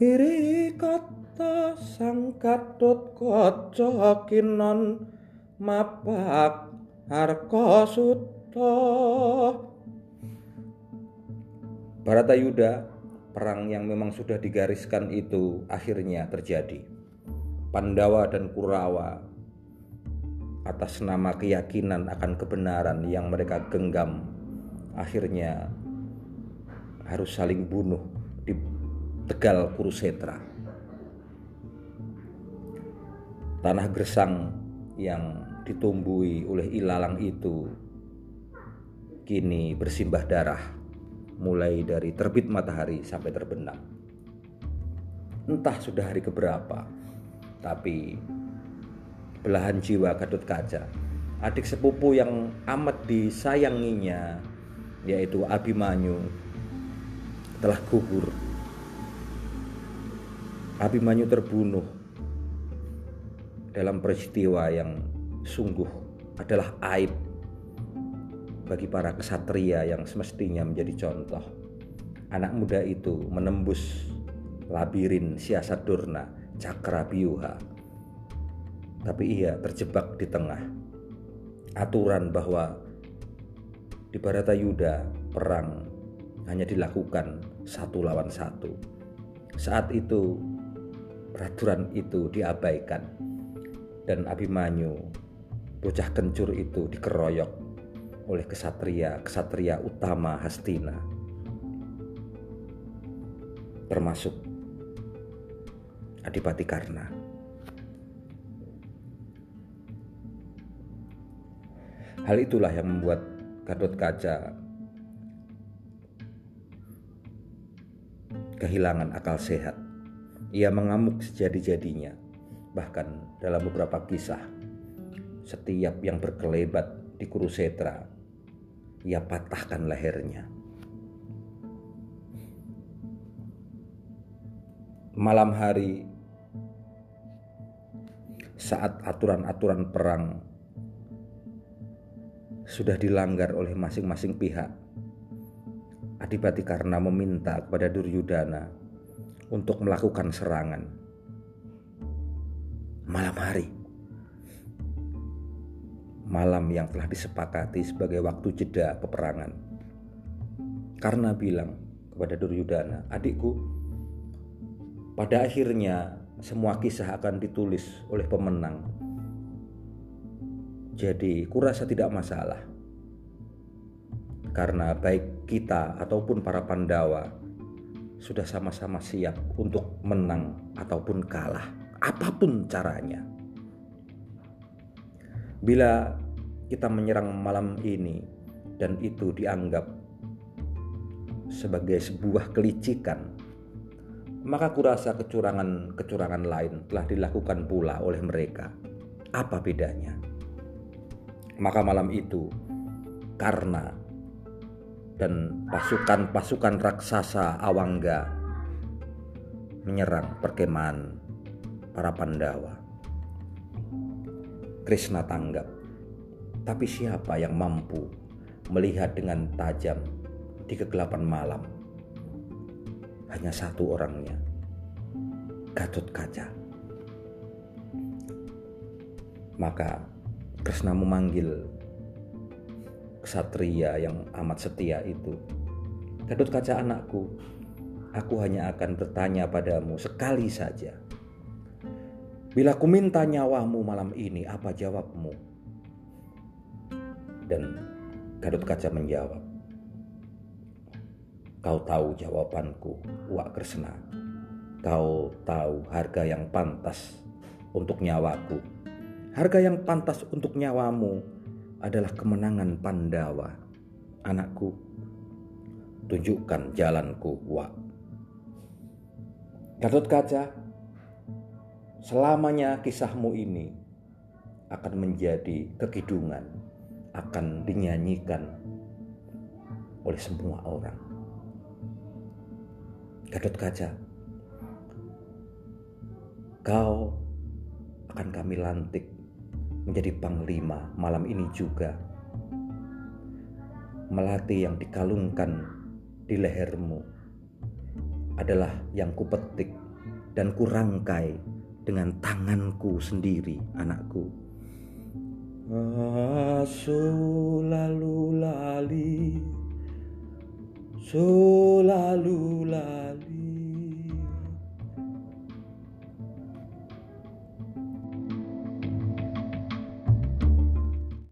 iri kata sang katut kaca kinon mapak harka suta Baratayuda perang yang memang sudah digariskan itu akhirnya terjadi. Pandawa dan Kurawa atas nama keyakinan akan kebenaran yang mereka genggam akhirnya harus saling bunuh Tegal Kurusetra. Tanah gersang yang ditumbuhi oleh ilalang itu kini bersimbah darah mulai dari terbit matahari sampai terbenam. Entah sudah hari keberapa, tapi belahan jiwa Gadot Kaca, adik sepupu yang amat disayanginya, yaitu Abimanyu, telah gugur Abimanyu terbunuh dalam peristiwa yang sungguh adalah aib bagi para kesatria yang semestinya menjadi contoh. Anak muda itu menembus labirin siasat durna, cakra biuha. Tapi ia terjebak di tengah aturan bahwa di Baratayuda perang hanya dilakukan satu lawan satu. Saat itu peraturan itu diabaikan. Dan Abimanyu bocah kencur itu dikeroyok oleh kesatria-kesatria utama Hastina. Termasuk Adipati Karna. Hal itulah yang membuat Gadot Kaca kehilangan akal sehat ia mengamuk sejadi-jadinya. Bahkan dalam beberapa kisah, setiap yang berkelebat di Kurusetra, ia patahkan lehernya. Malam hari, saat aturan-aturan perang sudah dilanggar oleh masing-masing pihak, Adipati karena meminta kepada Duryudana untuk melakukan serangan. Malam hari, malam yang telah disepakati sebagai waktu jeda peperangan. Karena bilang kepada Duryudana, adikku, pada akhirnya semua kisah akan ditulis oleh pemenang. Jadi, kurasa tidak masalah. Karena baik kita ataupun para Pandawa sudah sama-sama siap untuk menang ataupun kalah, apa pun caranya. Bila kita menyerang malam ini dan itu dianggap sebagai sebuah kelicikan, maka kurasa kecurangan-kecurangan lain telah dilakukan pula oleh mereka. Apa bedanya? Maka malam itu, karena dan pasukan-pasukan raksasa Awangga menyerang perkemahan para Pandawa. Krishna tanggap, tapi siapa yang mampu melihat dengan tajam di kegelapan malam? Hanya satu orangnya, Gatot Kaca. Maka Krishna memanggil ksatria yang amat setia itu. Gadot kaca anakku, aku hanya akan bertanya padamu sekali saja. Bila ku minta nyawamu malam ini, apa jawabmu? Dan Gadot kaca menjawab, Kau tahu jawabanku, Wak Kresna. Kau tahu harga yang pantas untuk nyawaku. Harga yang pantas untuk nyawamu adalah kemenangan Pandawa. Anakku, tunjukkan jalanku, Wak. Gatot Kaca, selamanya kisahmu ini akan menjadi kekidungan, akan dinyanyikan oleh semua orang. Gatot Kaca, kau akan kami lantik menjadi panglima malam ini juga. Melati yang dikalungkan di lehermu adalah yang kupetik dan kurangkai dengan tanganku sendiri anakku Asu lalu lali, so lalu lali.